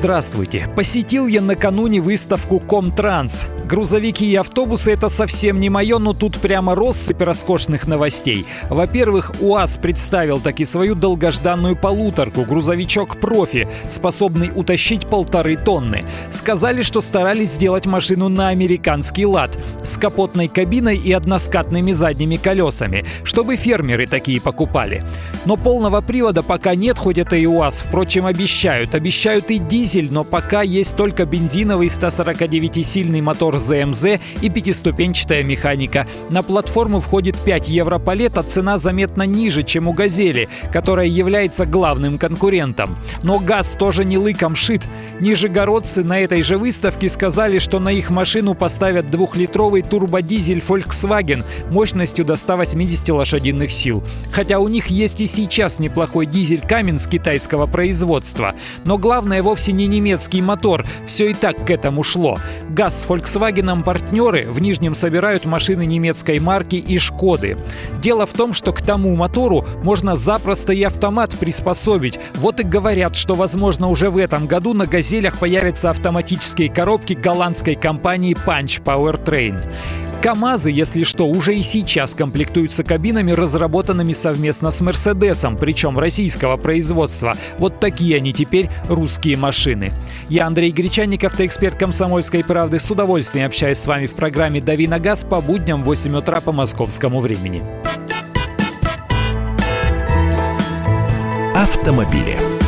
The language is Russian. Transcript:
Здравствуйте! Посетил я накануне выставку Комтранс. Грузовики и автобусы — это совсем не мое, но тут прямо россыпь роскошных новостей. Во-первых, УАЗ представил таки свою долгожданную полуторку, грузовичок «Профи», способный утащить полторы тонны. Сказали, что старались сделать машину на американский лад, с капотной кабиной и односкатными задними колесами, чтобы фермеры такие покупали. Но полного привода пока нет, хоть это и УАЗ. Впрочем, обещают. Обещают и дизель, но пока есть только бензиновый 149-сильный мотор ЗМЗ и пятиступенчатая механика. На платформу входит 5 евро палет, а цена заметно ниже, чем у «Газели», которая является главным конкурентом. Но ГАЗ тоже не лыком шит. Нижегородцы на этой же выставке сказали, что на их машину поставят двухлитровый турбодизель Volkswagen мощностью до 180 лошадиных сил. Хотя у них есть и сейчас неплохой дизель Каменс китайского производства. Но главное вовсе не немецкий мотор, все и так к этому шло. ГАЗ с Volkswagen партнеры в Нижнем собирают машины немецкой марки и Шкоды. Дело в том, что к тому мотору можно запросто и автомат приспособить. Вот и говорят, что возможно уже в этом году на «Газелях» появятся автоматические коробки голландской компании Punch Powertrain. КАМАЗы, если что, уже и сейчас комплектуются кабинами, разработанными совместно с Мерседесом, причем российского производства. Вот такие они теперь русские машины. Я Андрей Гречанников, автоэксперт «Комсомольской правды». С удовольствием общаюсь с вами в программе «Дави на газ» по будням в 8 утра по московскому времени. Автомобили.